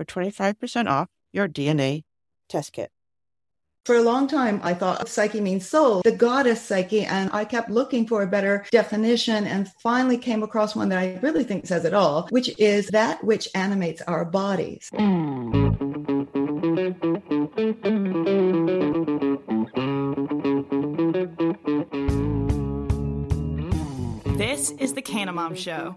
for 25% off your DNA test kit. For a long time, I thought Psyche means soul, the goddess Psyche, and I kept looking for a better definition and finally came across one that I really think says it all, which is that which animates our bodies. This is the Canna Mom Show,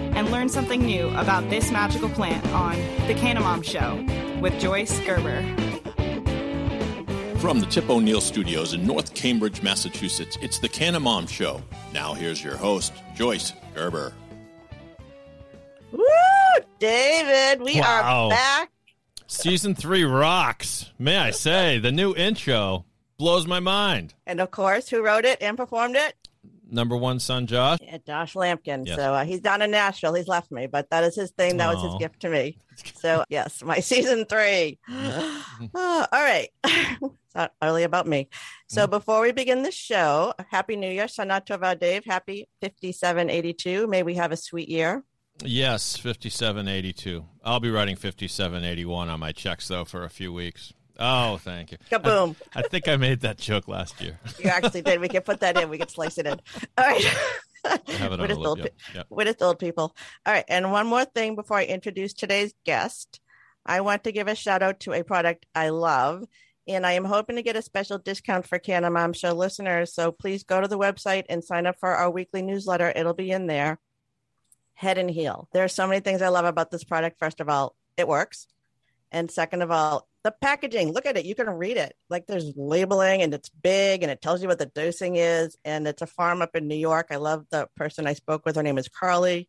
and learn something new about this magical plant on The Canna Mom Show with Joyce Gerber. From the Tip O'Neill Studios in North Cambridge, Massachusetts, it's the Canna Mom Show. Now here's your host, Joyce Gerber. Woo! David, we Wow. are back. Season three rocks. May I say, the new intro blows my mind. And of course, who wrote it and performed it? Number one son, Josh. Yeah, Josh Lamkin. Yes. So uh, he's down in Nashville. He's left me, but that is his thing. That was his gift to me. So yes, my season three. Oh, all right. it's not only about me. So Mm-hmm. before we begin the show, Happy New Year, Shana Tova Dave. Happy 5782. May we have a sweet year. Yes, 5782. I'll be writing 5781 on my checks, though, for a few weeks. Oh, thank you. Kaboom. I think I made that joke last year. You actually did. We can put that in. We can slice it in. All right. I have it We're just old Yep. yep. We're just old people. All right. And one more thing before I introduce today's guest, I want to give a shout out to a product I love. And I am hoping to get a special discount for Canna Mom Show listeners. So please go to the website and sign up for our weekly newsletter. It'll be in there. Head and Heal. There are so many things I love about this product. First of all, it works. And second of all, the packaging. Look at it. You can read it. Like there's labeling and it's big and it tells you what the dosing is. And it's a farm up in New York. I love the person I spoke with. Her name is Carly.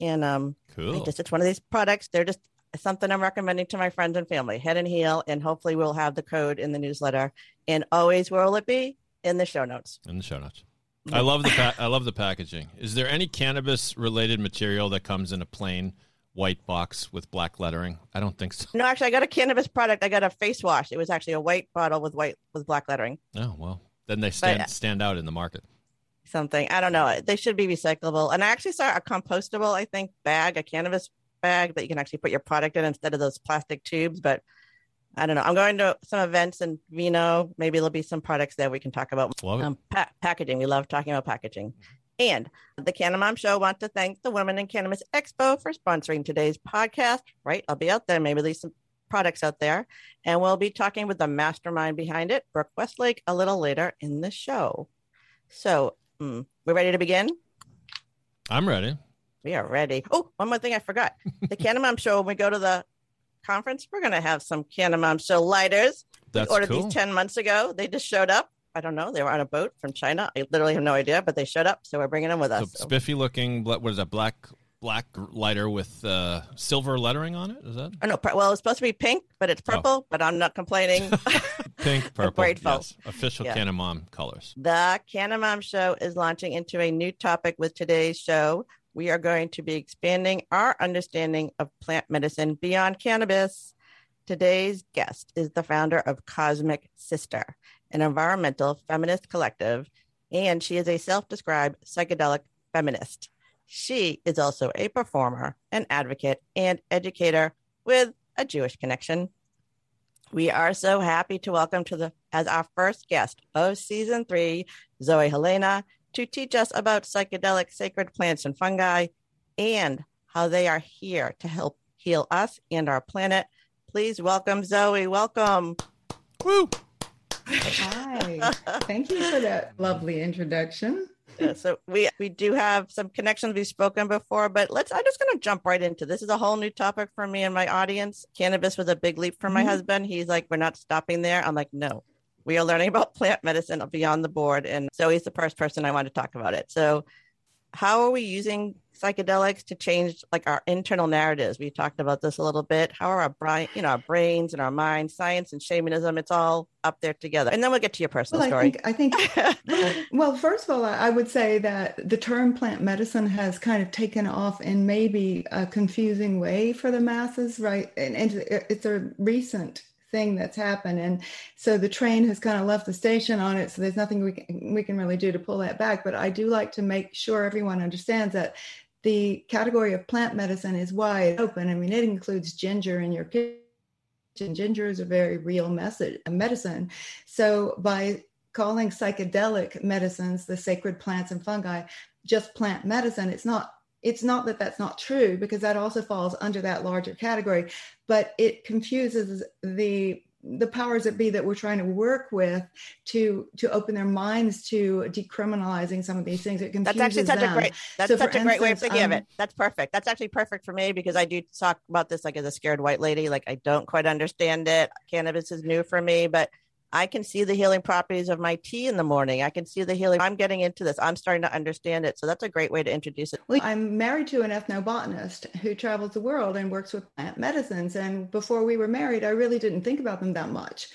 And um, Cool. just it's one of these products. They're just something I'm recommending to my friends and family. Head and Heal, and hopefully we'll have the code in the newsletter. And always where will it be? In the show notes. In the show notes. I love the pa- I love the packaging. Is there any cannabis related material that comes in a plain white box with black lettering? I don't think so. No, actually, I got a cannabis product. I got a face wash. It was actually a white bottle with white with black lettering. Oh well, then they stand uh, stand out in the market. Something I don't know. They should be recyclable. And I actually saw a compostable, I think, bag, a cannabis bag that you can actually put your product in instead of those plastic tubes. But I don't know. I'm going to some events in Vino. Maybe there'll be some products there we can talk about. Love it. Um, pa- packaging. We love talking about packaging. And the Canna Mom Show want to thank the Women in Cannabis Expo for sponsoring today's podcast. Right, I'll be out there. Maybe leave some products out there, and we'll be talking with the mastermind behind it, Brooke Westlake, a little later in the show. So, mm, we're ready to begin. I'm ready. We are ready. Oh, one more thing I forgot. The Canna Mom Show. When we go to the conference, we're going to have some Canna Mom Show lighters. That's ordered cool. these 10 months ago. They just showed up. I don't know. They were on a boat from China. I literally have no idea, but they showed up. So we're bringing them with us. So- spiffy looking. What is that? Black black lighter with uh, silver lettering on it. Is that Oh, no. Well, it's supposed to be pink, but it's Oh. purple, but I'm not complaining. pink, purple? grateful. Yes. Official Yeah. Canna Mom colors. The Canna Mom Show is launching into a new topic with today's show. We are going to be expanding our understanding of plant medicine beyond cannabis. Today's guest is the founder of Cosmic Sister, an environmental feminist collective, and she is a self described psychedelic feminist. She is also a performer, an advocate, and educator with a Jewish connection. We are so happy to welcome to the as our first guest of season three, Zoe Helene, to teach us about psychedelic sacred plants and fungi and how they are here to help heal us and our planet. Please welcome Zoe. Welcome. Woo! Hi. Thank you for that lovely introduction. Yeah, so we we do have some connections we've spoken before, but let's I'm just gonna jump right into this. is a whole new topic for me and my audience. Cannabis was a big leap for my Mhm. husband. He's like, We're not stopping there. I'm like, no. We are learning about plant medicine beyond the board. And Zoe's the first person I want to talk about it. So how are we using psychedelics to change like our internal narratives? We talked about this a little bit. How are our brain, you know, our brains and our minds, science and shamanism, it's all up there together. And then we'll get to your personal Well, I story. think I think well, first of all, I I would say that the term plant medicine has kind of taken off in maybe a confusing way for the masses, right? And, and it's a recent thing that's happened, and so the train has kind of left the station on it. So there's nothing we can, we can really do to pull that back. But I do like to make sure everyone understands that the category of plant medicine is wide open. I mean, it includes ginger in your kitchen. Ginger is a very real message, medicine. So by calling psychedelic medicines the sacred plants and fungi just plant medicine, it's not it's not that that's not true because that also falls under that larger category, but it confuses the the powers that be that we're trying to work with to to open their minds to decriminalizing some of these things. It confuses That's actually such them. a great that's So such a great way of instance, thinking of um, it. That's perfect. That's actually perfect for me because I do talk about this like as a scared white lady. Like I don't quite understand it. Cannabis is new for me, but I can see the healing properties of my tea in the morning. I can see the healing. I'm getting into this. I'm starting to understand it. So that's a great way to introduce it. Well, I'm married to an ethnobotanist who travels the world and works with plant medicines. And before we were married, I really didn't think about them that much.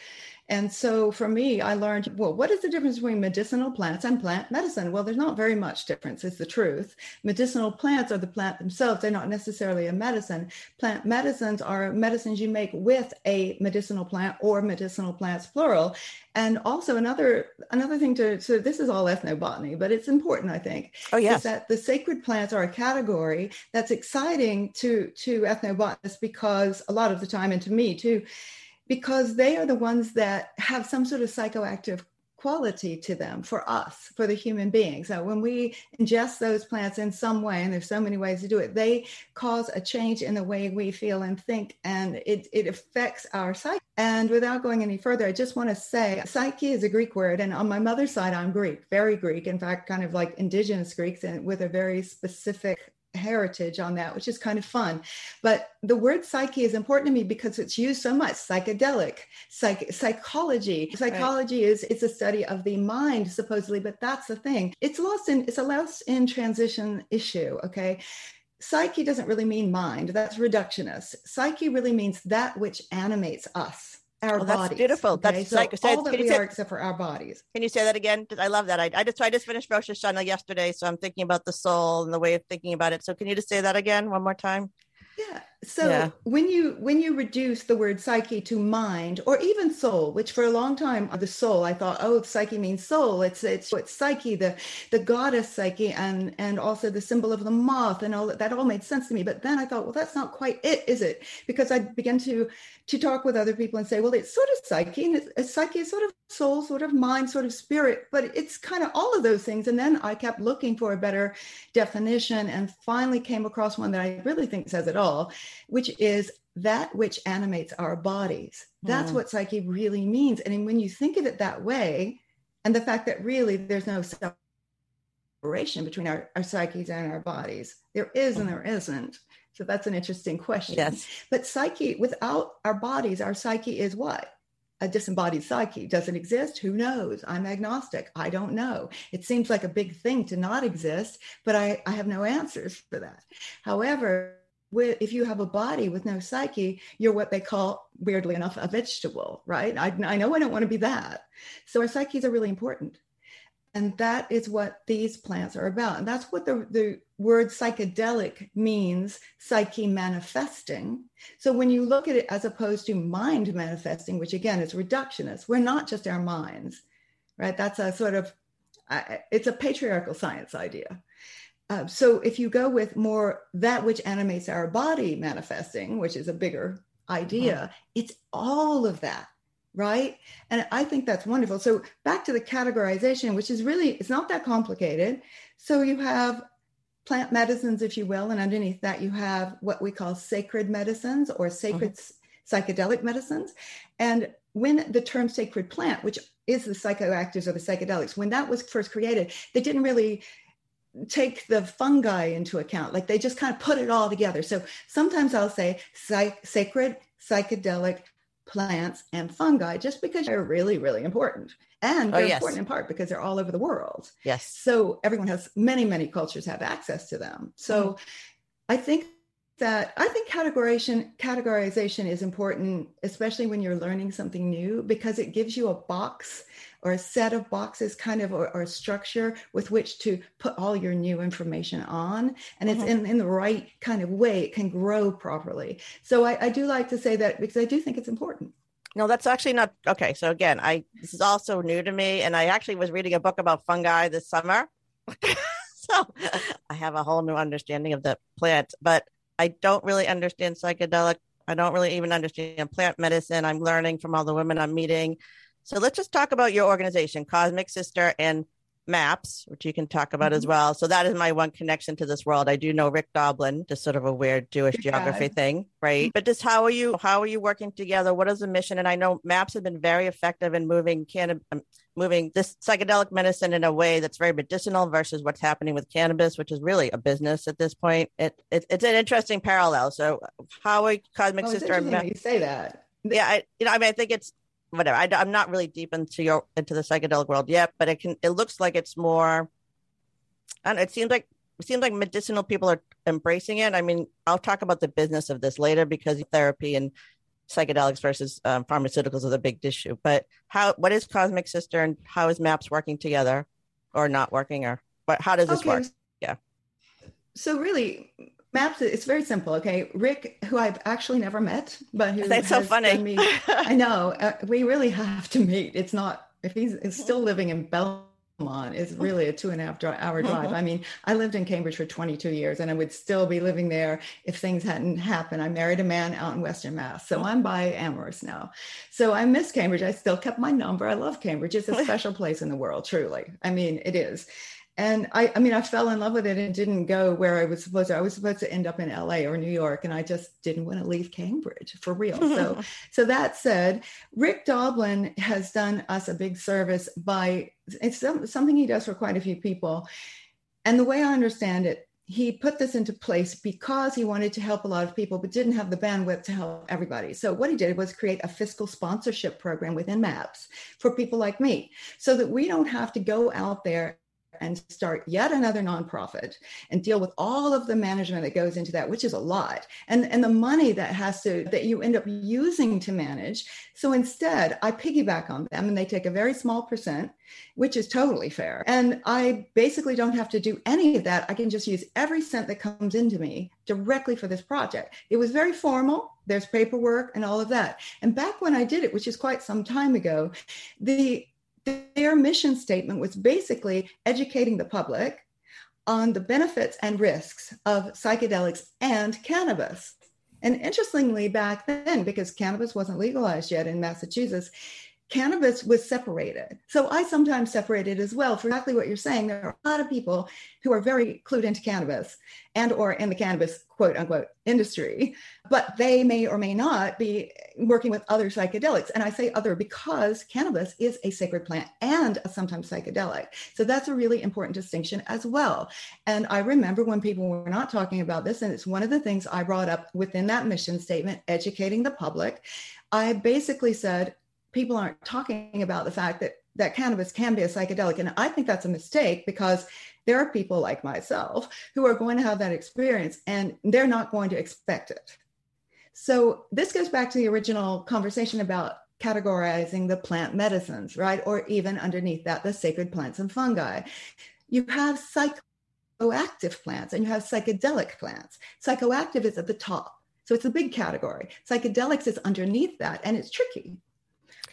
And so for me, I learned, well, what is the difference between medicinal plants and plant medicine? Well, there's not very much difference, is the truth. Medicinal plants are the plant themselves, they're not necessarily a medicine. Plant medicines are medicines you make with a medicinal plant or medicinal plants, plural. And also another another thing to so this is all ethnobotany, but it's important, I think, Oh is yes. that the sacred plants are a category that's exciting to to ethnobotanists because a lot of the time and to me too because they are the ones that have some sort of psychoactive quality to them for us for the human being so when we ingest those plants in some way and there's so many ways to do it they cause a change in the way we feel and think and it, it affects our psyche. And without going any further i just want to say psyche is a greek word and on my mother's side i'm greek very greek in fact kind of like indigenous greeks and with a very specific heritage on that, which is kind of fun. But the word psyche is important to me because it's used so much psychedelic, psych- psychology. Psychology is it's a study of the mind, supposedly, but that's the thing. It's lost in it's a lost in transition issue. Okay. Psyche doesn't really mean mind. That's reductionist. Psyche really means that which animates us, our Oh, that's bodies. beautiful. Okay? That's so so all that we say- are except for our bodies. Can you say that again? I love that. I, I just I just finished Rosh Hashanah yesterday, so I'm thinking about the soul and the way of thinking about it. So can you just say that again one more time? Yeah. So Yeah. when you when you reduce the word psyche to mind or even soul, which for a long time uh, the soul, I thought, oh, psyche means soul. It's it's it's psyche, the the goddess psyche, and and also the symbol of the moth, and all that. That all made sense to me. But then I thought, well, that's not quite it, is it? Because I began to to talk with other people and say, well, it's sort of psyche, and it's, it's psyche is sort of soul, sort of mind, sort of spirit, but it's kind of all of those things. And then I kept looking for a better definition and finally came across one that I really think says it all, which is that which animates our bodies. That's Mm. what psyche really means. And when you think of it that way, and the fact that really there's no separation between our, our psyches and our bodies, there is and there isn't. So that's an interesting question. Yes. But psyche, without our bodies, our psyche is what? a disembodied psyche. Does it exist? Who knows? I'm agnostic. I don't know. It seems like a big thing to not exist, but I, I have no answers for that. However, with, if you have a body with no psyche, you're what they call, weirdly enough, a vegetable, right? I, I know I don't want to be that. So our psyches are really important. And that is what these plants are about. And that's what the, the word psychedelic means psyche manifesting. So when you look at it as opposed to mind manifesting, which again is reductionist, we're not just our minds, right? That's a sort of, it's a patriarchal science idea. Uh, so if you go with more that which animates our body manifesting, which is a bigger idea, mm-hmm. it's all of that right and i think that's wonderful so back to the categorization which is really it's not that complicated so you have plant medicines if you will and underneath that you have what we call sacred medicines or sacred mm-hmm. psychedelic medicines and when the term sacred plant which is the psychoactives or the psychedelics when that was first created they didn't really take the fungi into account like they just kind of put it all together. So sometimes i'll say psych- sacred psychedelic plants and fungi just because they're really really important. And oh, they're oh, yes. important in part because they're all over the world. Yes. So everyone has many many cultures have access to them. So mm-hmm. i think that i think categorization categorization is important especially when you're learning something new because it gives you a box or a set of boxes kind of or, or a structure with which to put all your new information on and it's mm-hmm. in, in the right kind of way it can grow properly so I, I do like to say that because i do think it's important no, that's actually not okay. So again, I this is also new to me, and I actually was reading a book about fungi this summer. so I have a whole new understanding of the plant, but I don't really understand psychedelic. I don't really even understand plant medicine. I'm learning from all the women I'm meeting. So let's just talk about your organization, Cosmic Sister and Maps, which you can talk about mm-hmm. as well. So that is my one connection to this world. I do know Rick Doblin, just sort of a weird Jewish Good geography thing, right? Mm-hmm. But just how are you? How are you working together? What is the mission? And I know Maps have been very effective in moving cannabis, um, moving this psychedelic medicine in a way that's very medicinal versus what's happening with cannabis, which is really a business at this point. It, it it's an interesting parallel. So how are Cosmic oh, Sister Maps? You say that. Yeah, I, you know, I mean, I think it's whatever. I, am not really deep into your into the psychedelic world yet, but it can. It looks like it's more. And it seems like it seems like medicinal people are embracing it. I mean, I'll talk about the business of this later because therapy and psychedelics versus um, pharmaceuticals is a big issue. But how? What is Cosmic Sister and how is MAPS working together, or not working, or what? How does this okay. work? Yeah. So really, maps it's very simple okay? Rick who i've actually never met but who that's so funny. me, i know uh, we really have to meet. It's not if he's mm-hmm. still living in belmont it's mm-hmm. really a two and a half hour drive. Mm-hmm. I mean i lived in cambridge for 22 years and i would still be living there if things hadn't happened. I married a man out in western mass so i'm by amherst now. So i miss cambridge. I still kept my number. I love cambridge. It's a special place in the world truly. I mean it is and I, I mean, I fell in love with it and didn't go where I was supposed to. I was supposed to end up in LA or New York, and I just didn't want to leave Cambridge for real. So, so that said, Rick Doblin has done us a big service by it's something he does for quite a few people. And the way I understand it, he put this into place because he wanted to help a lot of people, but didn't have the bandwidth to help everybody. So, what he did was create a fiscal sponsorship program within MAPS for people like me so that we don't have to go out there and start yet another nonprofit and deal with all of the management that goes into that which is a lot and and the money that has to that you end up using to manage. So instead i piggyback on them and they take a very small percent which is totally fair. And i basically don't have to do any of that. I can just use every cent that comes into me directly for this project. It was very formal. There's paperwork and all of that. And back when i did it which is quite some time ago the their mission statement was basically educating the public on the benefits and risks of psychedelics and cannabis. And interestingly, back then, because cannabis wasn't legalized yet in Massachusetts, cannabis was separated. So I sometimes separate it as well for exactly what you're saying. There are a lot of people who are very clued into cannabis and or in the cannabis quote unquote industry, but they may or may not be working with other psychedelics. And I say other because cannabis is a sacred plant and a sometimes psychedelic. So that's a really important distinction as well. And I remember when people were not talking about this, and it's one of the things I brought up within that mission statement, educating the public. I basically said, people aren't talking about the fact that that cannabis can be a psychedelic. And I think that's a mistake because there are people like myself who are going to have that experience and they're not going to expect it. So this goes back to the original conversation about categorizing the plant medicines, right? Or even underneath that, the sacred plants and fungi. You have psychoactive plants and you have psychedelic plants. Psychoactive is at the top. So it's a big category. Psychedelics is underneath that and it's tricky.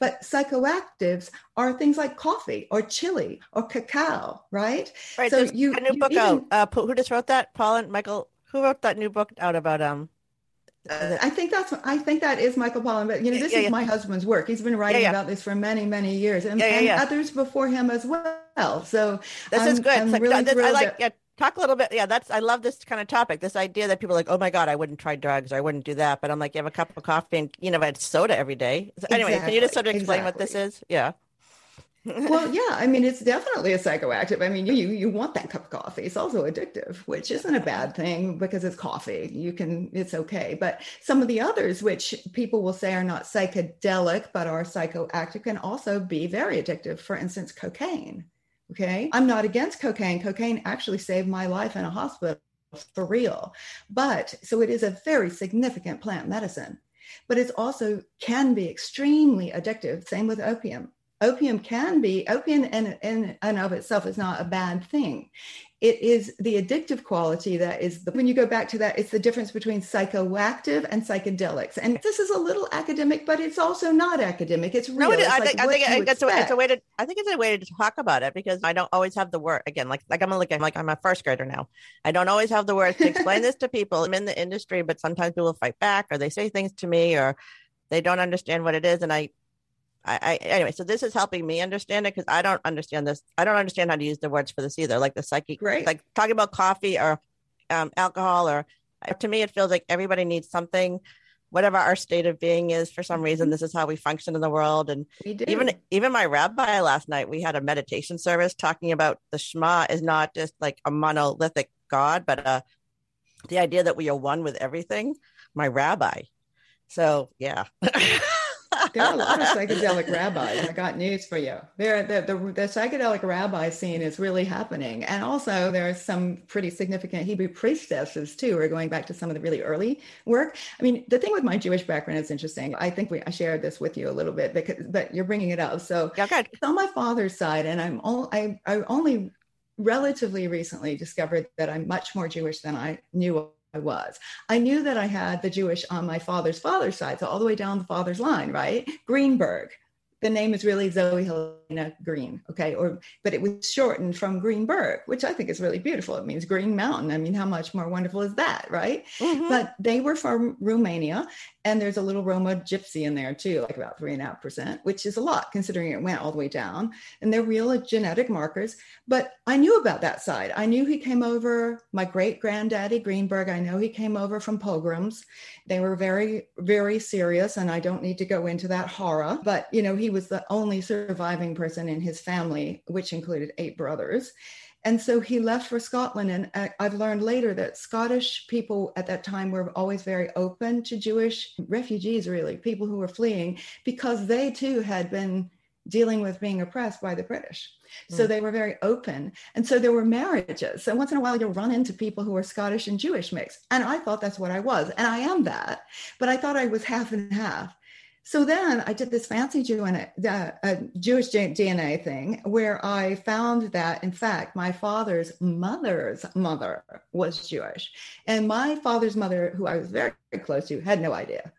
But psychoactives are things like coffee or chili or cacao, right? Right. So you a new you book even, out. Uh, who just wrote that? Paul and Michael. Who wrote that new book out about um uh, I think that's I think that is Michael Pollan, but you know, this yeah, is yeah. my husband's work. He's been writing yeah, about this for many, many years, and, and others before him as well. So this I'm, is good. I'm really I like that, talk a little bit. Yeah, that's I love this kind of topic. This idea that people are like, oh my god, I wouldn't try drugs or I wouldn't do that, but I'm like, you have a cup of coffee and you know, I had soda every day. So anyway, exactly, can you just sort of explain exactly. what this is? Yeah well, yeah, I mean, it's definitely a psychoactive. I mean, you, you want that cup of coffee. It's also addictive, which isn't a bad thing because it's coffee. You can, it's okay. But some of the others, which people will say are not psychedelic but are psychoactive, can also be very addictive. For instance, cocaine. Okay, I'm not against cocaine. Cocaine actually saved my life in a hospital for real. But so it is a very significant plant medicine. But it's also can be extremely addictive. Same with opium opium can be opium in, in and of itself is not a bad thing it is the addictive quality that is the, when you go back to that it's the difference between psychoactive and psychedelics. And this is a little academic but it's also not academic. It's real no, it is. I, like think, I think it's, a, it's a way to i think it's a way to talk about it because i don't always have the word again like like i'm like i'm like i'm a first grader now. I don't always have the words to explain this to people. I'm in the industry but sometimes people fight back or they say things to me or they don't understand what it is. And i I, I, anyway, so this is helping me understand it because I don't understand this. I don't understand how to use the words for this either. Like the psychic, right. like talking about coffee or um, alcohol, or to me, it feels like everybody needs something, whatever our state of being is. For some reason, mm-hmm. this is how we function in the world. And even even my rabbi last night, we had a meditation service talking about the Shema is not just like a monolithic God, but uh, the idea that we are one with everything. My rabbi. So yeah. there are a lot of psychedelic rabbis. I got news for you. There, the, the, the psychedelic rabbi scene is really happening, and also there are some pretty significant Hebrew priestesses too. We're going back to some of the really early work. I mean, the thing with my Jewish background is interesting. I think we I shared this with you a little bit because, but you're bringing it up. So yeah, good. it's on my father's side, and I'm all, I I only relatively recently discovered that I'm much more Jewish than I knew I was. I knew that I had the Jewish on my father's father's side, so all the way down the father's line, right? Greenberg, the name is really Zoe Green, okay, or but it was shortened from Greenberg, which I think is really beautiful. It means Green Mountain. I mean, how much more wonderful is that, right? Mm-hmm. But they were from Romania, and there's a little Roma gypsy in there too, like about three and a half percent, which is a lot considering it went all the way down. And they're real genetic markers. But I knew about that side. I knew he came over. My great granddaddy Greenberg. I know he came over from pogroms. They were very, very serious, and I don't need to go into that horror. But you know, he was the only surviving person in his family, which included eight brothers. And so he left for Scotland. And I've learned later that Scottish people at that time were always very open to Jewish refugees, really, people who were fleeing, because they too had been dealing with being oppressed by the British. So mm. they were very open. And so there were marriages. So once in a while, you'll run into people who are Scottish and Jewish mixed. And I thought that's what I was. And I am that. But I thought I was half and half. So then I did this fancy Jew uh, uh Jewish DNA thing where I found that, in fact, my father's mother's mother was Jewish. And my father's mother, who I was very, very close to, had no idea.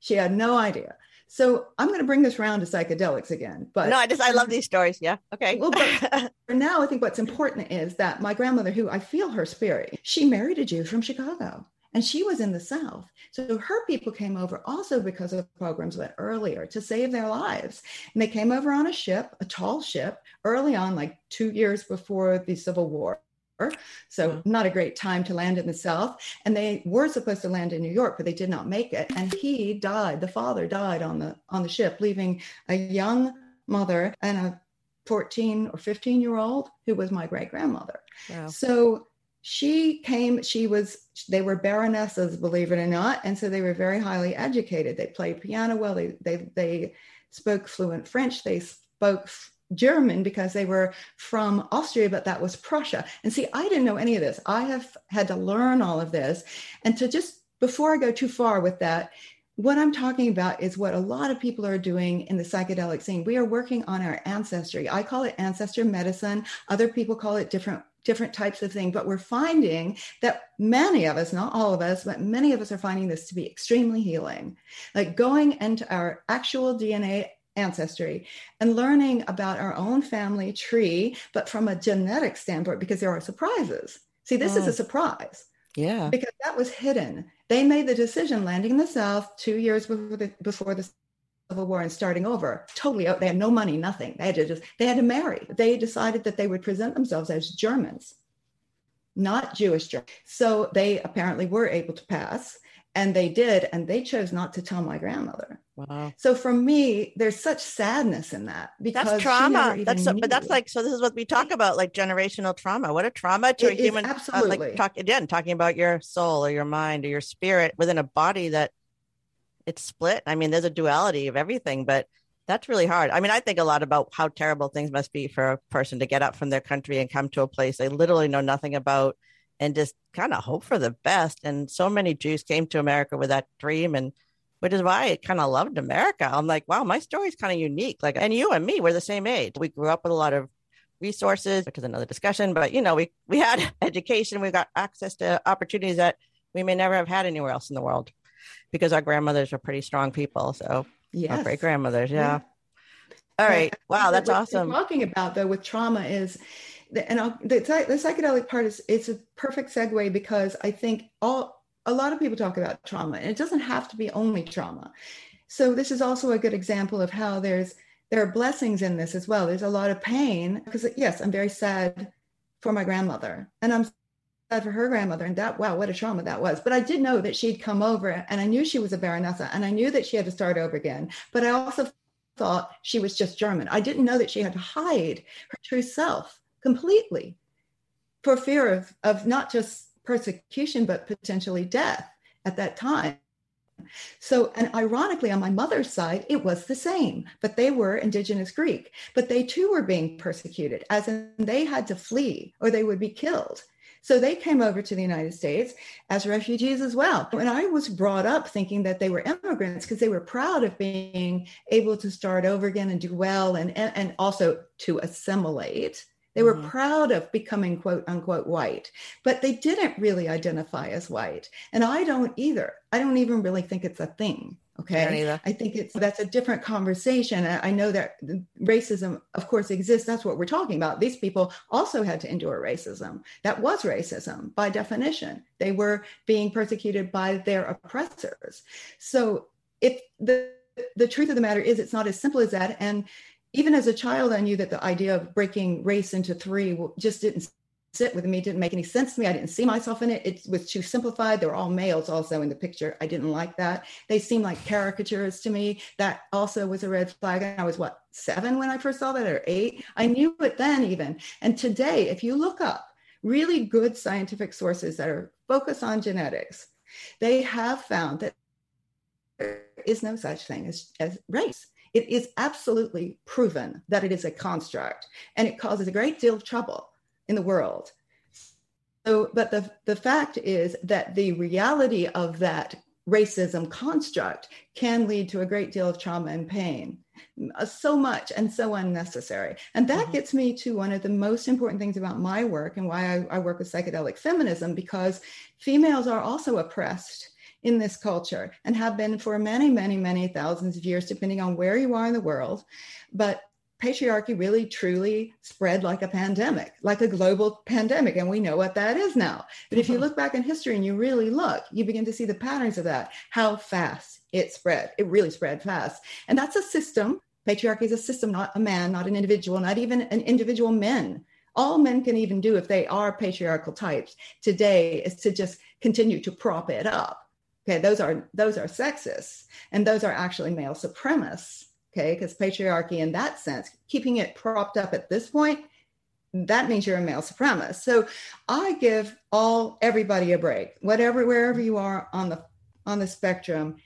She had no idea. So I'm going to bring this round to psychedelics again. But no, I just I love these stories. Yeah. Okay. well, but for now, I think what's important is that my grandmother, who I feel her spirit, she married a Jew from Chicago and she was in the South. So her people came over also because of pogroms went earlier to save their lives. And they came over on a ship, a tall ship, early on, like two years before the Civil War. So mm-hmm. not a great time to land in the South. And they were supposed to land in New York, but they did not make it. And he died. The father died on the on the ship, leaving a young mother and a 14 or 15 year old who was my great grandmother. Wow. So she came she was they were baronesses believe it or not and so they were very highly educated they played piano well they they they spoke fluent French. They spoke German because they were from Austria, but that was Prussia. And see, I didn't know any of this. I have had to learn all of this. And to just, before I go too far with that, what I'm talking about is what a lot of people are doing in the psychedelic scene. We are working on our ancestry. I call it ancestor medicine. Other people call it different different types of thing, but we're finding that many of us, not all of us, but many of us are finding this to be extremely healing. Like going into our actual DNA ancestry and learning about our own family tree, but from a genetic standpoint, because there are surprises. See, this is a mm. surprise. Yeah. Because that was hidden. They made the decision landing in the South two years before the, before the Civil War and starting over. Totally out. They had no money, nothing. They had to just, they had to marry. They decided that they would present themselves as Germans, not Jewish Germans. So they apparently were able to pass and they did and they chose not to tell my grandmother wow so for me there's such sadness in that because that's trauma that's so, but that's like so this is what we talk about like generational trauma what a trauma to it a human absolutely uh, like talk again talking about your soul or your mind or your spirit within a body that it's split i mean there's a duality of everything but that's really hard i mean i think a lot about how terrible things must be for a person to get up from their country and come to a place they literally know nothing about and just kind of hope for the best. And so many Jews came to America with that dream and which is why I kind of loved America. I'm like, wow, my story is kind of unique. Like, and you and me, we're the same age. We grew up with a lot of resources, which is another discussion. But you know, we we had education, we got access to opportunities that we may never have had anywhere else in the world, because our grandmothers are pretty strong people. So, yeah, great grandmothers, yeah. yeah. All right, wow, that's awesome. talking about though with trauma is and I'll, the, the psychedelic part is it's a perfect segue because I think all a lot of people talk about trauma, and it doesn't have to be only trauma. So this is also a good example of how there's there are blessings in this as well. There's a lot of pain because yes, I'm very sad for my grandmother, and I'm for her grandmother, and that wow, what a trauma that was. But I did know that she'd come over, and I knew she was a baronessa, and I knew that she had to start over again. But I also thought she was just German. I didn't know that she had to hide her true self completely for fear of, of not just persecution, but potentially death at that time. So, and ironically, on my mother's side, it was the same, but they were indigenous Greek, but they too were being persecuted, as in they had to flee or they would be killed. So they came over to the United States as refugees as well. And I was brought up thinking that they were immigrants because they were proud of being able to start over again and do well and, and, and also to assimilate they were mm-hmm. proud of becoming quote unquote white, but they didn't really identify as white. And I don't either. I don't even really think it's a thing. Okay. I, think it's that's a different conversation. I know that racism, of course, exists. That's what we're talking about. These people also had to endure racism. That was racism by definition. They were being persecuted by their oppressors. So if the the truth of the matter is it's not as simple as that. And even as a child, I knew that the idea of breaking race into three just didn't sit with me, didn't make any sense to me. I didn't see myself in it. It was too simplified. There were all males also in the picture. I didn't like that. They seemed like caricatures to me. That also was a red flag. And I was what, seven when I first saw that, or eight? I knew it then, even. And today, if you look up really good scientific sources that are focused on genetics, they have found that there is no such thing as, as race. It is absolutely proven that it is a construct and it causes a great deal of trouble in the world. So, but the, the fact is that the reality of that racism construct can lead to a great deal of trauma and pain uh, so much and so unnecessary and that mm-hmm. gets me to one of the most important things about my work and why I, I work with psychedelic feminism because females are also oppressed in this culture and have been for many, many, many thousands of years, depending on where you are in the world. But patriarchy really truly spread like a pandemic, like a global pandemic. And we know what that is now. But if you mm-hmm. look back in history and you really look, you begin to see the patterns of that, how fast it spread. It really spread fast. And that's a system. Patriarchy is a system, not a man, not an individual, not even an individual men. All men can even do if they are patriarchal types today is to just continue to prop it up Okay, those are those are sexist, and those are actually male supremacists. Okay, because patriarchy, in that sense, keeping it propped up at this point, that means you're a male supremacist. So I give all everybody a break, whatever wherever you are on the on the spectrum.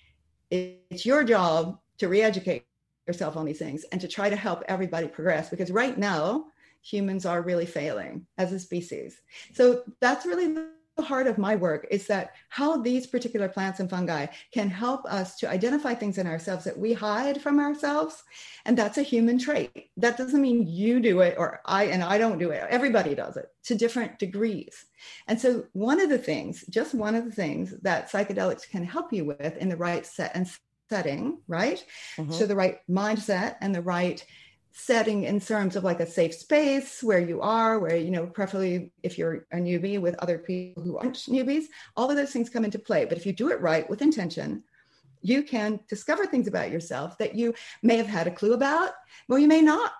It's your job to re-educate yourself on these things and to try to help everybody progress because right now humans are really failing as a species. So that's really the heart of my work is that how these particular plants and fungi can help us to identify things in ourselves that we hide from ourselves and that's a human trait. That doesn't mean you do it or i and i don't do it everybody does it to different degrees. And so one of the things just one of the things that psychedelics can help you with in the right set and setting right? Mm-hmm. so the right mindset and the right setting in terms of like a safe space where you are, where, you know, preferably if you're a newbie with other people who aren't newbies, all of those things come into play. But if you do it right with intention, you can discover things about yourself that you may have had a clue about, Well, you may not.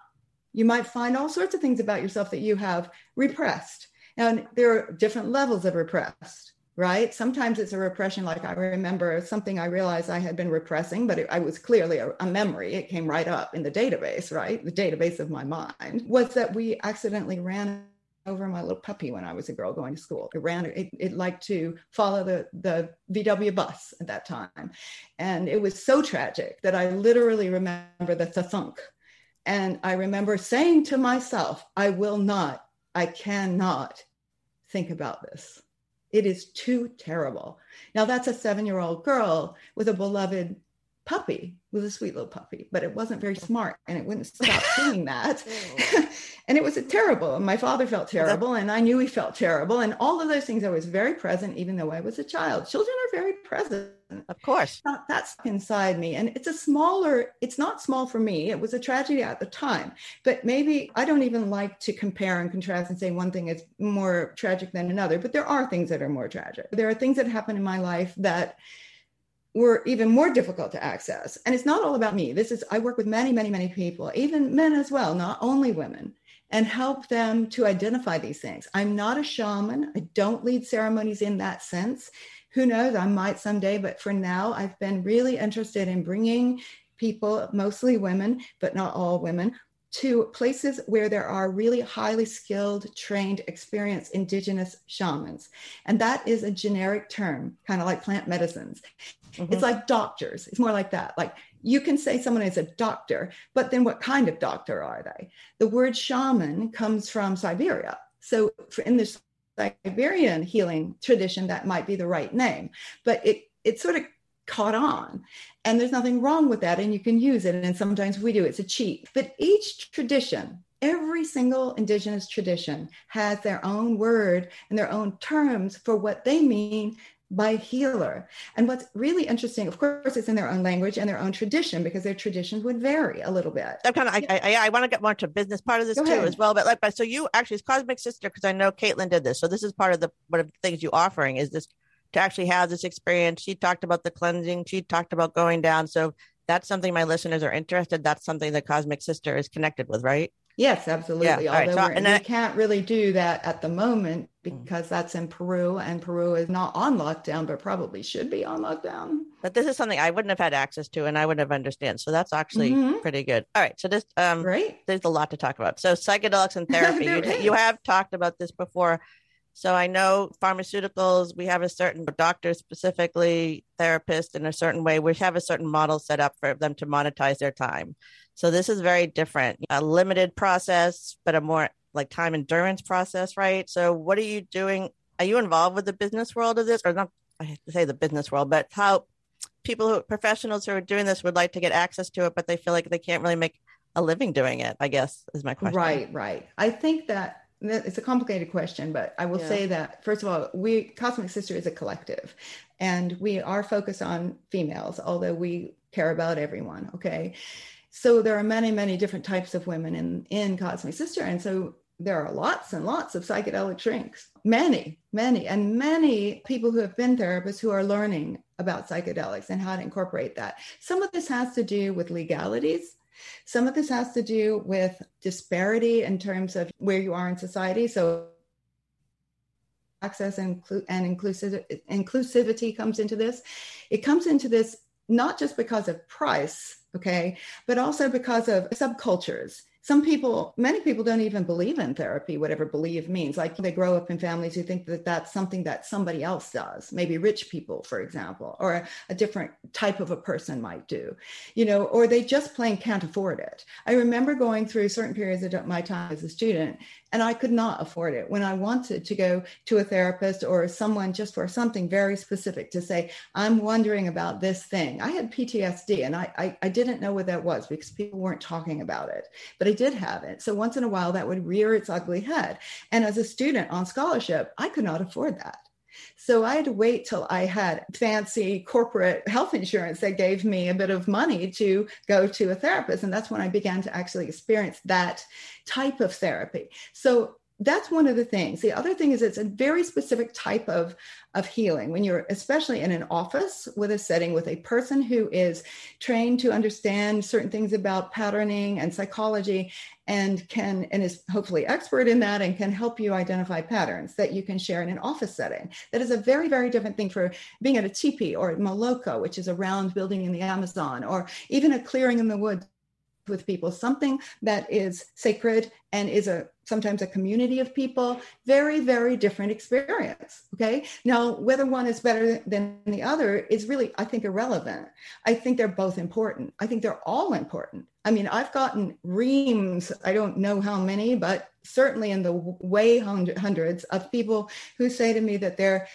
You might find all sorts of things about yourself that you have repressed. And there are different levels of repressed right? Sometimes it's a repression. Like I remember something I realized I had been repressing, but it, I was clearly a, a, memory. It came right up in the database, right? The database of my mind was that we accidentally ran over my little puppy when I was a girl going to school. It ran, it, it liked to follow the, the VW bus at that time. And it was so tragic that I literally remember the thunk. And I remember saying to myself, I will not, I cannot think about this it is too terrible. Now, that's a seven year old girl with a beloved puppy, was a sweet little puppy, but it wasn't very oh. smart and it wouldn't stop doing that. Oh. and it was terrible. And my father felt terrible, and I knew he felt terrible. And all of those things, I was very present, even though I was a child. Children are very present. Of course. That's inside me. And it's a smaller, it's not small for me. It was a tragedy at the time. But maybe I don't even like to compare and contrast and say one thing is more tragic than another. But there are things that are more tragic. There are things that happen in my life that were even more difficult to access. And it's not all about me. This is, I work with many, many, many people, even men as well, not only women, and help them to identify these things. I'm not a shaman. I don't lead ceremonies in that sense. Who knows? I might someday, but for now, I've been really interested in bringing people, mostly women, but not all women, to places where there are really highly skilled, trained, experienced indigenous shamans. And that is a generic term, kind of like plant medicines. Mm-hmm. It's like doctors. It's more like that. Like you can say someone is a doctor, but then what kind of doctor are they? The word shaman comes from Siberia. So in this Siberian healing tradition, that might be the right name, but it it sort of caught on. And there's nothing wrong with that. And you can use it. And sometimes we do, it's a cheat. But each tradition, every single indigenous tradition has their own word and their own terms for what they mean by healer. And what's really interesting, of course, it's in their own language and their own tradition because their traditions would vary a little bit. I'm kind of, I, I, I want to get more to business part of this Go too ahead. as well. But like, so you actually, it's Cosmic Sister because I know Caitlin did this. So this is part of the one of the things you offering is this to actually have this experience. She talked about the cleansing. She talked about going down. So that's something my listeners are interested. That's something the Cosmic Sister is connected with, right? Yes, absolutely. Yeah. Although right. so, and we can't really do that at the moment mm. because that's in Peru, and Peru is not on lockdown, but probably should be on lockdown. But this is something I wouldn't have had access to, and I wouldn't have understand. So that's actually mm-hmm. pretty good. All right, so this um, right. There's a lot to talk about. So psychedelics and therapy. you, you have talked about this before. So I know pharmaceuticals, we have a certain doctor specifically, therapist in a certain way. We have a certain model set up for them to monetize their time. So this is very different, a limited process, but a more like time endurance process, right? So what are you doing? Are you involved with the business world of this, or not? I have to say the business world, but how people who professionals who are doing this would like to get access to it, but they feel like they can't really make a living doing it. I guess is my question. Right, right. I think that it's a complicated question, but I will yeah. say that first of all, we Cosmic Sister is a collective, and we are focused on females, although we care about everyone. Okay, so there are many, many different types of women in, in Cosmic Sister. And so there are lots and lots of psychedelic drinks, many, many, and many people who have been therapists who are learning about psychedelics and how to incorporate that. Some of this has to do with legalities. Some of this has to do with disparity in terms of where you are in society. So access and, and inclusive, inclusivity comes into this. It comes into this not just because of price, okay, but also because of subcultures some people many people don't even believe in therapy whatever believe means. Like they grow up in families who think that that's something that somebody else does maybe rich people for example or a, different type of a person might do you know or they just plain can't afford it. I remember going through certain periods of my time as a student and I could not afford it. When I wanted to go to a therapist or someone just for something very specific to say, I'm wondering about this thing. I had PTSD and I, I, I, didn't know what that was because people weren't talking about it, but I did have it. So once in a while that would rear its ugly head. And as a student on scholarship, I could not afford that. So I had to wait till I had fancy corporate health insurance that gave me a bit of money to go to a therapist. And that's when I began to actually experience that type of therapy. So that's one of the things. The other thing is it's a very specific type of, of healing when you're especially in an office with a setting with a person who is trained to understand certain things about patterning and psychology and can and is hopefully expert in that and can help you identify patterns that you can share in an office setting. That is a very, very different thing for being at a teepee or at Maloca, which is a round building in the Amazon, or even a clearing in the woods with people, something that is sacred and is a sometimes a community of people, very, very different experience. Okay. Now, whether one is better than the other is really, I think, irrelevant. I think they're both important. I think they're all important. I mean, I've gotten reams, I don't know how many, but certainly in the way hundreds of people who say to me that they're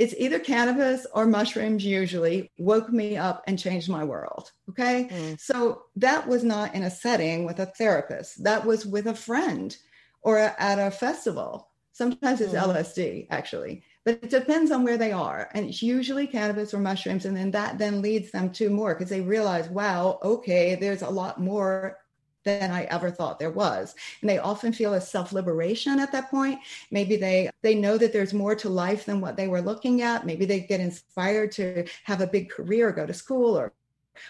it's either cannabis or mushrooms usually woke me up and changed my world okay mm. so that was not in a setting with a therapist that was with a friend or at a festival sometimes it's mm. lsd actually but it depends on where they are and it's usually cannabis or mushrooms and then that then leads them to more because they realize wow okay there's a lot more than I ever thought there was. And they often feel a self-liberation at that point. Maybe they they know that there's more to life than what they were looking at. Maybe they get inspired to have a big career, go to school or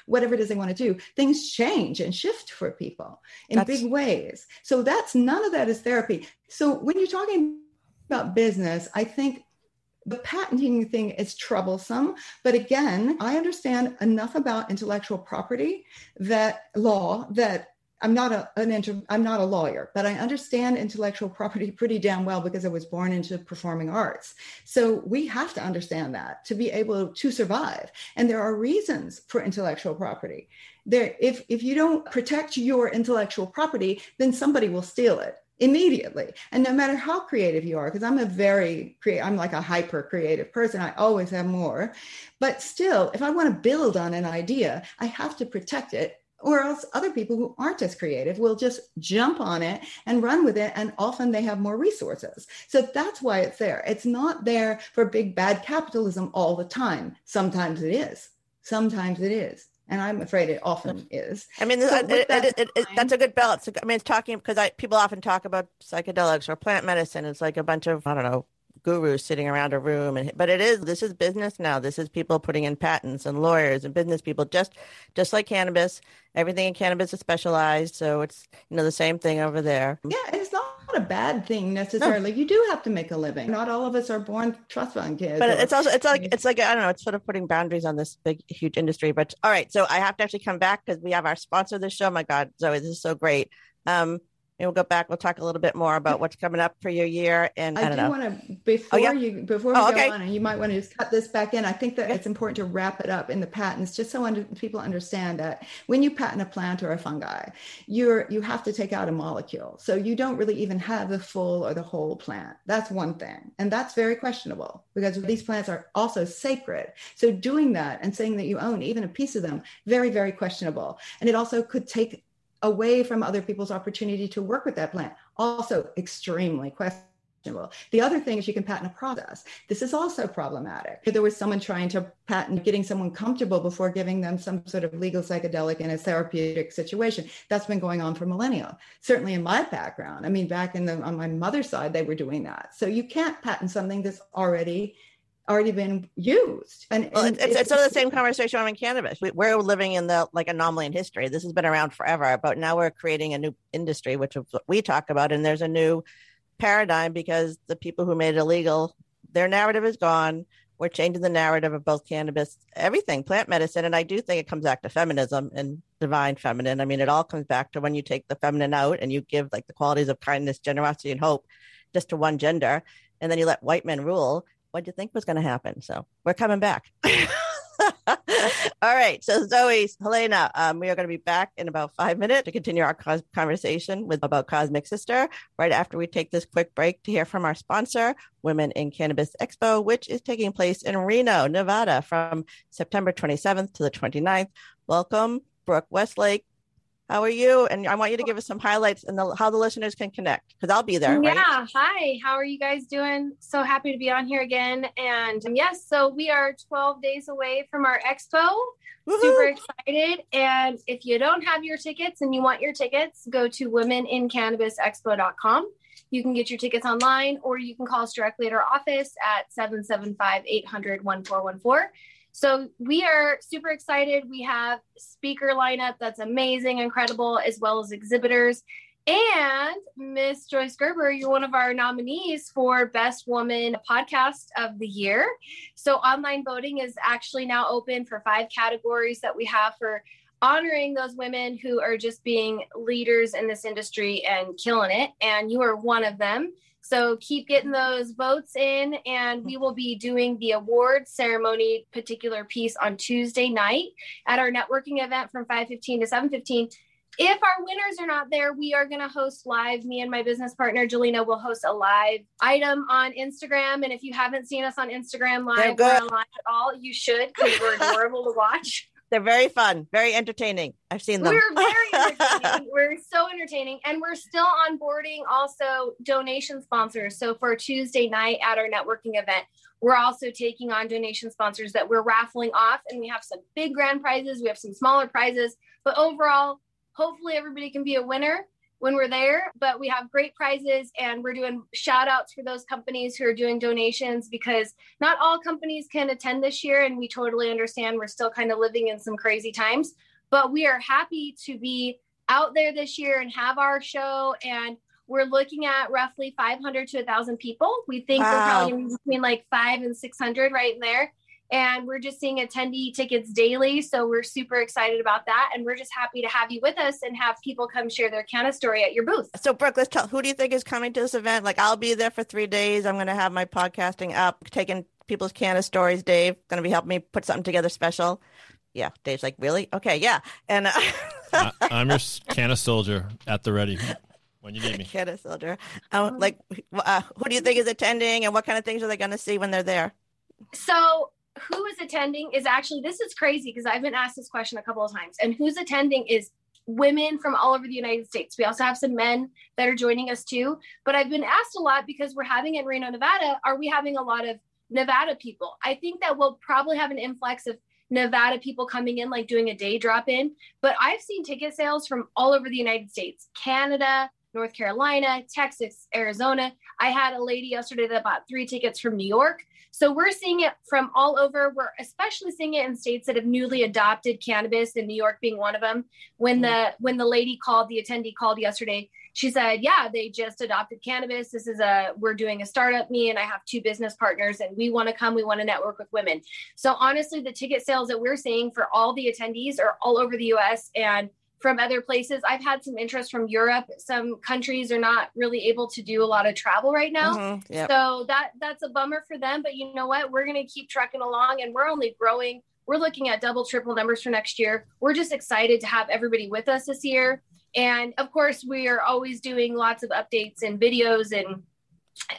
whatever it is they want to do things change and shift for people in that's... big ways so that's none of that is therapy so when you're talking about business i think the patenting thing is troublesome but again i understand enough about intellectual property that law that I'm not a an inter, I'm not a lawyer, but I understand intellectual property pretty damn well because I was born into performing arts. So we have to understand that to be able to survive. And there are reasons for intellectual property. There, if if you don't protect your intellectual property, then somebody will steal it immediately. And no matter how creative you are, because I'm a very creative, I'm like a hyper creative person. I always have more. But still, if I want to build on an idea, I have to protect it or else other people who aren't as creative will just jump on it and run with it and often they have more resources so that's why it's there it's not there for big bad capitalism all the time sometimes it is sometimes it is and I'm afraid it often is. I mean, so it, it, it, that's a good balance. I mean, it's talking because I people often talk about psychedelics or plant medicine. It's like a bunch of I don't know gurus sitting around a room and but it is this is business now. This is people putting in patents and lawyers and business people just just like cannabis. Everything in cannabis is specialized so it's you know the same thing over there. Yeah it's not a bad thing necessarily. No. you do have to make a living. Not all of us are born trust fund kids but or, it's also it's like it's like i don't know it's sort of putting boundaries on this big huge industry but all right so i have to actually come back because we have our sponsor of the show. My god zoe this is so great. Um and we'll go back. We'll talk a little bit more about what's coming up for your year. And I, I do want to oh, before oh, yeah? you before we oh, go on, and you might want to just cut this back in. I think that it's important to wrap it up in the patents, just so under, people understand that when you patent a plant or a fungi, you're you have to take out a molecule, so you don't really even have the full or the whole plant. That's one thing, and that's very questionable because these plants are also sacred. So doing that and saying that you own even a piece of them, very very questionable, and it also could take away from other people's opportunity to work with that plant. Also, extremely questionable. The other thing is you can patent a process. This is also problematic. If there was someone trying to patent getting someone comfortable before giving them some sort of legal psychedelic in a therapeutic situation. That's been going on for millennia. Certainly in my background. I mean, back in the on my mother's side, they were doing that. So you can't patent something that's already already been used. And, well, and it's, it's, it's, sort of the same conversation on cannabis. We, are living in the like anomaly in history. This has been around forever, but now we're creating a new industry, which is what we talk about, and there's a new paradigm because the people who made it illegal, their narrative is gone. we're changing the narrative of both cannabis, everything, plant medicine. And I do think it comes back to feminism and divine feminine. I mean, it all comes back to when you take the feminine out and you give like the qualities of kindness, generosity, and hope just to one gender, and then you let white men rule. What do you think was going to happen? So we're coming back. All right. So Zoe, Helene, um, we are going to be back in about five minutes to continue our cos- conversation with about Cosmic Sister. Right after we take this quick break to hear from our sponsor, Women in Cannabis Expo, which is taking place in Reno, Nevada, from September 27th to the 29th. Welcome, Brooke Westlake, how are you? And I want you to give us some highlights and the, how the listeners can connect because I'll be there. Yeah. Right? Hi. How are you guys doing? So happy to be on here again. And um, yes, so we are 12 days away from our expo. Woo-hoo. Super excited. And if you don't have your tickets and you want your tickets, go to womenincannabisexpo.com. You can get your tickets online or you can call us directly at our office at 775 800 1414. So we are super excited. We have speaker lineup that's amazing, incredible, as well as exhibitors. And Miss Joyce Gerber, you're one of our nominees for Best Woman Podcast of the Year. So online voting is actually now open for five categories that we have for honoring those women who are just being leaders in this industry and killing it. And you are one of them. So keep getting those votes in, and we will be doing the award ceremony particular piece on Tuesday night at our networking event from 5:15 to 7:15. If our winners are not there, we are going to host live. Me and my business partner Jelena will host a live item on Instagram. And if you haven't seen us on Instagram live or online at all, you should because we're adorable to watch. They're very fun, very entertaining. I've seen them. We're very entertaining. we're so entertaining. And we're still onboarding also donation sponsors. So for Tuesday night at our networking event, we're also taking on donation sponsors that we're raffling off. And we have some big grand prizes, we have some smaller prizes. But overall, hopefully everybody can be a winner when we're there. But we have great prizes and we're doing shout outs for those companies who are doing donations because not all companies can attend this year. And we totally understand we're still kind of living in some crazy times but we are happy to be out there this year and have our show and we're looking at roughly 500 to 1000 people we think we're probably between like 5 and 600 right in there and we're just seeing attendee tickets daily so we're super excited about that and we're just happy to have you with us and have people come share their canna story at your booth So, Brooke, let's tell who do you think is coming to this event? Like, I'll be there for three days. I'm going to have my podcasting up, taking people's Canna stories. Dave going to be helping me put something together special. Yeah, Dave's like, really? Okay, yeah. And uh, I, I'm your Canna soldier at the ready when you need me. Canna soldier. Uh, like, uh, who do you think is attending, and what kind of things are they going to see when they're there? So, who is attending is actually this is crazy because I've been asked this question a couple of times. And who's attending is women from all over the United States. We also have some men that are joining us too. But I've been asked a lot because we're having in Reno, Nevada. Are we having a lot of Nevada people? I think that we'll probably have an influx of Nevada people coming in, like doing a day drop in. But I've seen ticket sales from all over the United States, Canada, North Carolina, Texas, Arizona. I had a lady yesterday that bought three tickets from New York. So we're seeing it from all over. We're especially seeing it in states that have newly adopted cannabis, and New York being one of them. When mm-hmm. the when the lady called, the attendee called yesterday, she said, "Yeah, they just adopted cannabis. This is a we're doing a startup. Me and I have two business partners, and we want to come. We want to network with women." So honestly, the ticket sales that we're seeing for all the attendees are all over the U.S. and from other places. I've had some interest from Europe. Some countries are not really able to do a lot of travel right now. Mhm, yep. So that that's a bummer for them. But you know what? We're gonna keep trucking along and we're only growing. We're looking at double, triple numbers for next year. We're just excited to have everybody with us this year. And of course, we are always doing lots of updates and videos and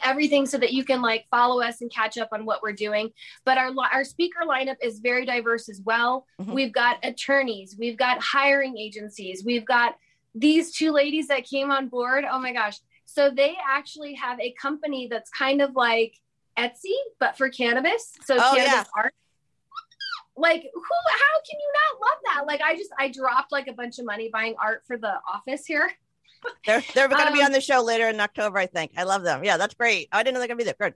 everything so that you can like follow us and catch up on what we're doing. But our our speaker lineup is very diverse as well. Mhm. We've got attorneys, we've got hiring agencies, we've got these two ladies that came on board. Oh my gosh. So they actually have a company that's kind of like Etsy, but for cannabis. So Oh, cannabis yeah. art. Like who how can you not love that? Like I just I dropped like a bunch of money buying art for the office here. They're they're going to be Um, on the show later in October, I think. I love them. Yeah, that's great. I didn't know they're going to be there. Good.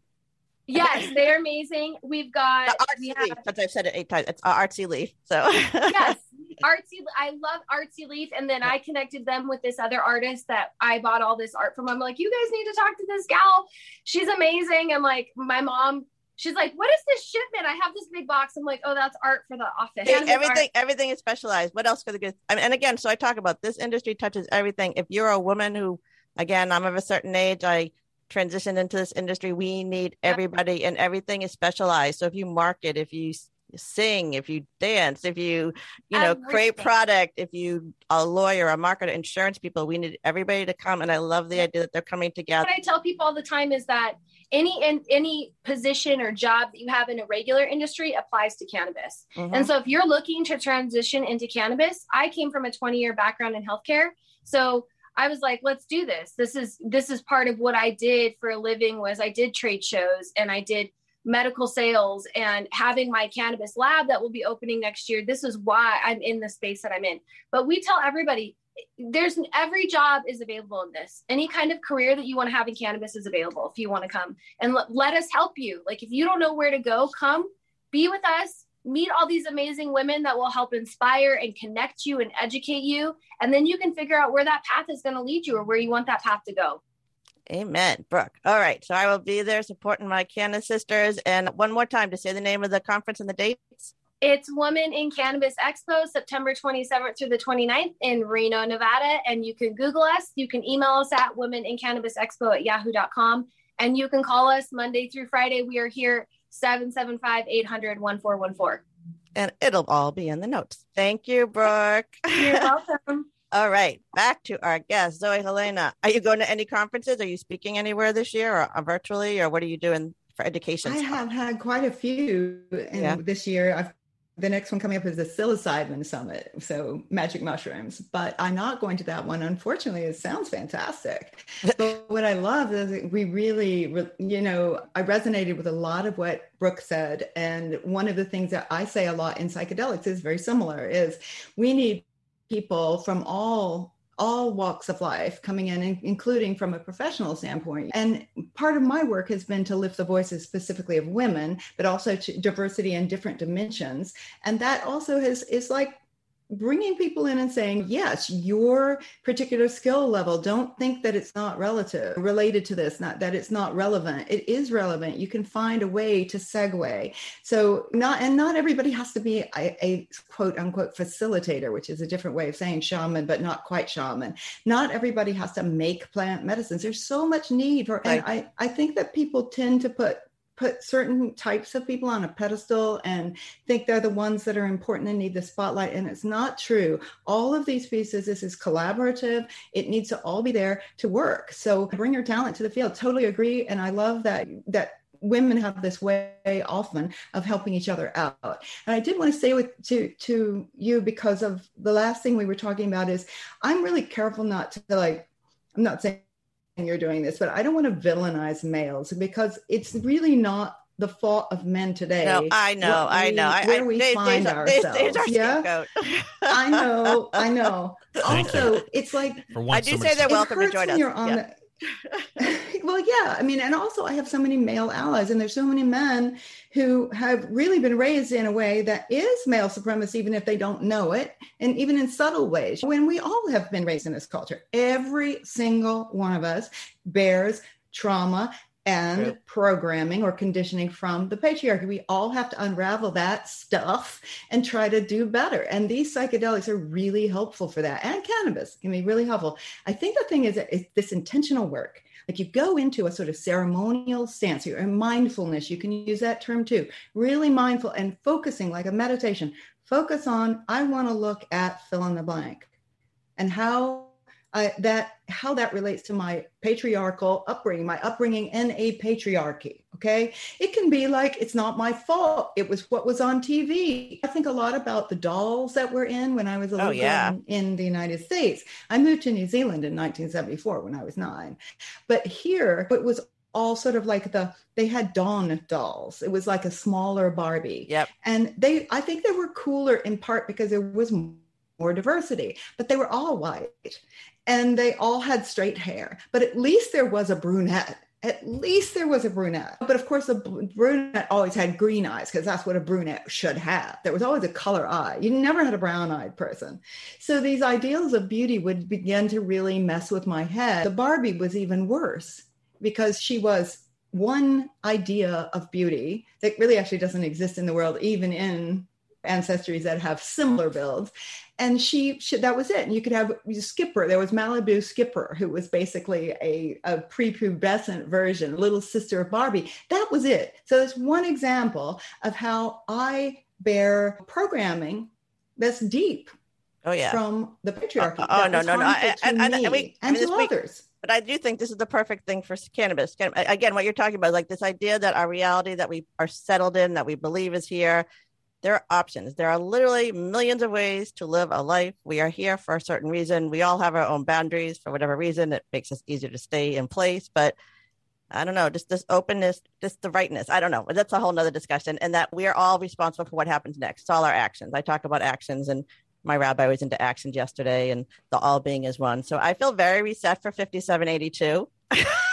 Yes, they're amazing. We've got The we artsy have- leaf. Since I've said it eight times, it's uh, artsy leaf. So yes artsy i love artsy leaf and then i connected them with this other artist that i bought all this art from i'm like you guys need to talk to this gal she's amazing and like my mom She's like, "What is this shipment? I have this big box." I'm like, "Oh, that's art for the office." Hey, everything art. everything is specialized. What else could it get? I mean, and again, so I talk about this industry touches everything. If you're a woman who, again, I'm of a certain age, I transitioned into this industry. We need everybody, and everything is specialized. So if you market, if you sing, if you dance, if you, you know, create product, if you a lawyer, a marketer, insurance people, we need everybody to come. And I love the idea that they're coming together. what I tell people all the time is that any in, any position or job that you have in a regular industry applies to cannabis. Mhm. And so if you're looking to transition into cannabis, I came from a 20 year background in healthcare. So I was like, let's do this. This is this is part of what I did for a living was I did trade shows and I did medical sales and having my cannabis lab that will be opening next year. This is why I'm in the space that I'm in. But we tell everybody there's every job is available in this. Any kind of career that you want to have in cannabis is available if you want to come and let, let us help you. Like if you don't know where to go, come be with us, meet all these amazing women that will help inspire and connect you and educate you. And then you can figure out where that path is going to lead you or where you want that path to go. Amen, Brooke. All right. So I will be there supporting my Canna sisters. And one more time to say the name of the conference and the dates. It's Women in Cannabis Expo, September 27th through the 29th in Reno, Nevada. And you can Google us. You can email us at women in cannabis expo at yahoo.com. And you can call us Monday through Friday. We are here 775 800 1414. And it'll all be in the notes. Thank you, Brooke. You're welcome. all right. Back to our guest, Zoe Helene. Are you going to any conferences? Are you speaking anywhere this year or uh, virtually? Or what are you doing for education? I have had quite a few in Yeah. this year. I've the next one coming up is the psilocybin summit, so magic mushrooms. But I'm not going to that one. Unfortunately, it sounds fantastic. but what I love is we really, you know, I resonated with a lot of what Brooke said, and one of the things that I say a lot in psychedelics is very similar: is we need people from all all walks of life coming in, in- including from a professional standpoint. And part of my work has been to lift the voices specifically of women, but also to diversity in different dimensions. And that also has is like bringing people in and saying, yes, your particular skill level, don't think that it's not relative, related to this, not that it's not relevant. It is relevant. You can find a way to segue. So not, and not everybody has to be a, a quote unquote facilitator, which is a different way of saying shaman, but not quite shaman. Not everybody has to make plant medicines. There's so much need for, and I, I think that people tend to put put certain types of people on a pedestal and think they're the ones that are important and need the spotlight and it's not true. All of these pieces this is collaborative. It needs to all be there to work. So bring your talent to the field. Totally agree and i love that that women have this way often of helping each other out. And i did want to say with to to you because of the last thing we were talking about is i'm really careful not to like i'm not saying you're doing this, but I don't want to villainize males because it's really not the fault of men today. No, I know, what I know. I, where I, we Dave- find Dave's our- Dave- ourselves. Dave's our yeah. I know, I know. Thank you. also, it's like For once, I do say they're welcome to join us. you're on Yeah. the- well, yeah. I mean, and also I have so many male allies, and there's so many men who have really been raised in a way that is male supremacy, even if they don't know it, and even in subtle ways. When we all have been raised in this culture, every single one of us bears trauma and True. programming or conditioning from the patriarchy. We all have to unravel that stuff and try to do better. And these psychedelics are really helpful for that. And cannabis can be really helpful. I think the thing is it's this intentional work. Like you go into a sort of ceremonial stance, you're in mindfulness, you can use that term too. Really mindful and focusing like a meditation. Focus on, I want to look at fill in the blank and how I, that how that relates to my patriarchal upbringing, my upbringing in a patriarchy. Okay, it can be like it's not my fault. It was what was on TV. I think a lot about the dolls that were in when I was a Oh, little yeah. girl in, in the United States. I moved to New Zealand in 1974 when I was nine, but here it was all sort of like the they had Dawn dolls. It was like a smaller Barbie Yep. and they i think they were cooler in part because there was more diversity but they were all white and they all had straight hair but at least there was a brunette. At least there was a brunette. But of course br- brunette always had green eyes because that's what a brunette should have. There was always a color eye. You never had a brown eyed person. So these ideals of beauty would begin to really mess with my head. The barbie was even worse because she was one idea of beauty that really actually doesn't exist in the world, even in ancestries that have similar builds. And she, she that was it. And you could have Skipper. There was Malibu Skipper, who was basically a, a prepubescent version, little sister of Barbie. That was it. So it's one example of how I bear programming that's deep Oh yeah. from the patriarchy. Uh, oh, no, no, no. harmful I- I- I- mean- I and to week- others. but I do think this is the perfect thing for cannabis. Again, what you're talking about, like this idea that our reality that we are settled in, that we believe is here, there are options. There are literally millions of ways to live a life. We are here for a certain reason. We all have our own boundaries for whatever reason. It makes us easier to stay in place. But I don't know, just this openness, just the rightness. I don't know. That's a whole nother discussion. And that we are all responsible for what happens next. It's all our actions. I talk about actions and my rabbi was into actions yesterday and the all being is one. So I feel very reset for 5782.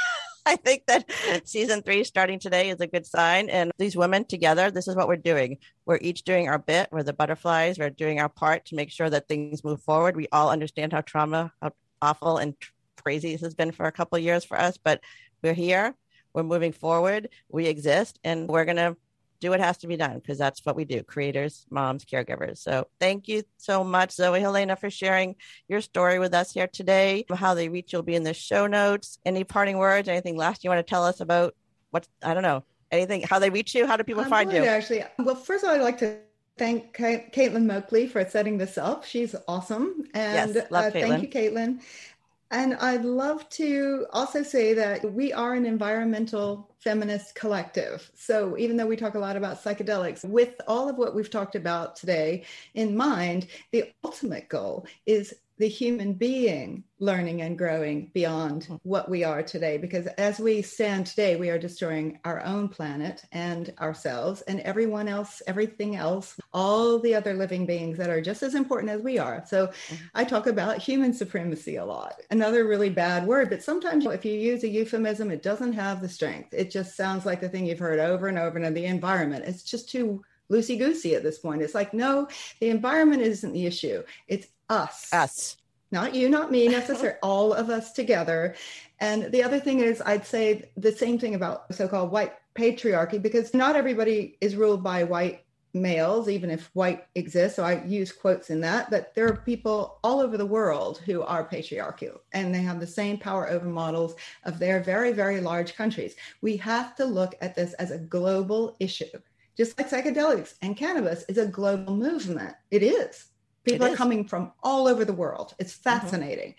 I think that season three starting today is a good sign. And these women together, this is what we're doing. We're each doing our bit. We're the butterflies. We're doing our part to make sure that things move forward. We all understand how trauma, how awful and crazy this has been for a couple years for us, but we're here. We're moving forward. We exist and we're going to do what has to be done because that's what we do creators, moms, caregivers. So thank you so much, Zoe Helene, for sharing your story with us here today. How they reach you will be in the show notes. Any parting words, anything last you want to tell us about what, I don't know, anything, how they reach you? How do people I'm find you? Actually, well, first of all, I'd like to thank Ca- Caitlin Moakley for setting this up. She's awesome, and Yes, love uh, Caitlin. thank you, Caitlin. And I'd love to also say that we are an environmental feminist collective. So even though we talk a lot about psychedelics, with all of what we've talked about today in mind, the ultimate goal is the human being learning and growing beyond mm. what we are today. Because as we stand today, we are destroying our own planet and ourselves and everyone else, everything else, all the other living beings that are just as important as we are. So mm. I talk about human supremacy a lot. Another really bad word, but sometimes if you use a euphemism, it doesn't have the strength. It just sounds like the thing you've heard over and over and the environment. It's just too loosey goosey at this point. It's like, no, the environment isn't the issue. It's us. Us. Not you, not me necessarily, all of us together. And the other thing is, I'd say the same thing about so called white patriarchy, because not everybody is ruled by white males, even if white exists. So I use quotes in that, but there are people all over the world who are patriarchal and they have the same power over models of their very, very large countries. We have to look at this as a global issue. Just like psychedelics and cannabis is a global movement. It is. People are coming from all over the world. It's fascinating.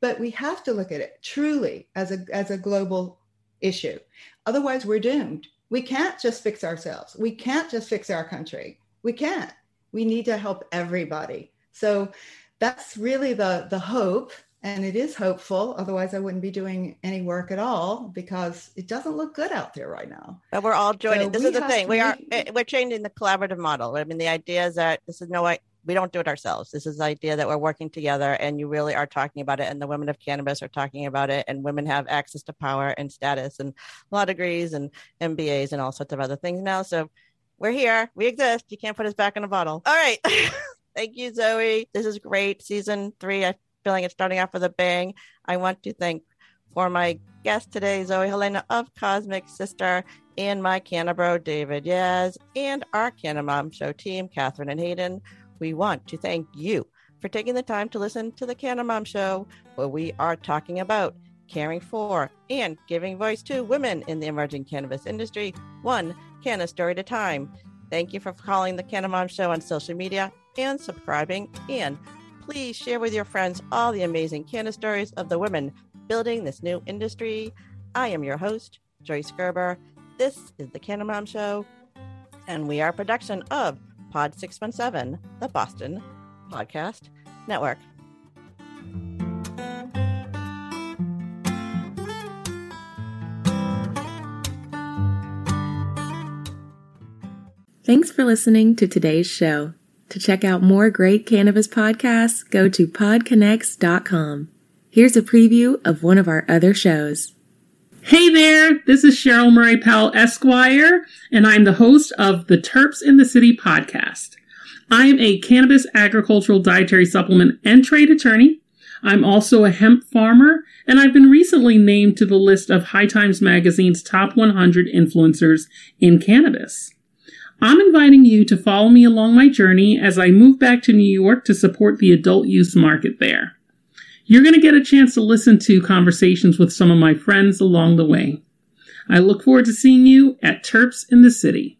But we have to look at it truly as a as a global issue. Otherwise, we're doomed. We can't just fix ourselves. We can't just fix our country. We can't. We need to help everybody. So that's really the the hope and it is hopeful otherwise i wouldn't be doing any work at all because it doesn't look good out there right now But we're all joining. So this is the thing. We are eh, we're changing the collaborative model. I mean, the idea is that this is no way we don't do it ourselves. This is the idea that we're working together, and you really are talking about it. And the women of cannabis are talking about it, and women have access to power and status and law degrees and MBAs and all sorts of other things now. So we're here. We exist. You can't put us back in a bottle. All right. Thank you, Zoe. This is great. Season three. I feel like it's starting off with a bang. I want to thank for my guest today, Zoe Helene of Cosmic Sister, and my Cannabro, David Yaz, and our Canna Mom Show team, Catherine and Hayden. We want to thank you for taking the time to listen to the Canna Mom Show, where we are talking about caring for and giving voice to women in the emerging cannabis industry, one canna story at a time. Thank you for calling the Canna Mom Show on social media and subscribing. And please share with your friends all the amazing canna stories of the women building this new industry. I am your host, Joyce Gerber. This is the Canna Mom Show, and we are a production of Pod 617, the Boston Podcast Network. Thanks for listening to today's show. To check out more great cannabis podcasts, go to podconnects.com. Here's a preview of one of our other shows. Hey there, this is Cheryl Murray Powell Esquire, and I'm the host of the Terps in the City podcast. I am a cannabis agricultural dietary supplement and trade attorney. I'm also a hemp farmer, and I've been recently named to the list of High Times Magazine's top 100 influencers in cannabis. I'm inviting you to follow me along my journey as I move back to New York to support the adult use market there. You're going to get a chance to listen to conversations with some of my friends along the way. I look forward to seeing you at Terps in the City.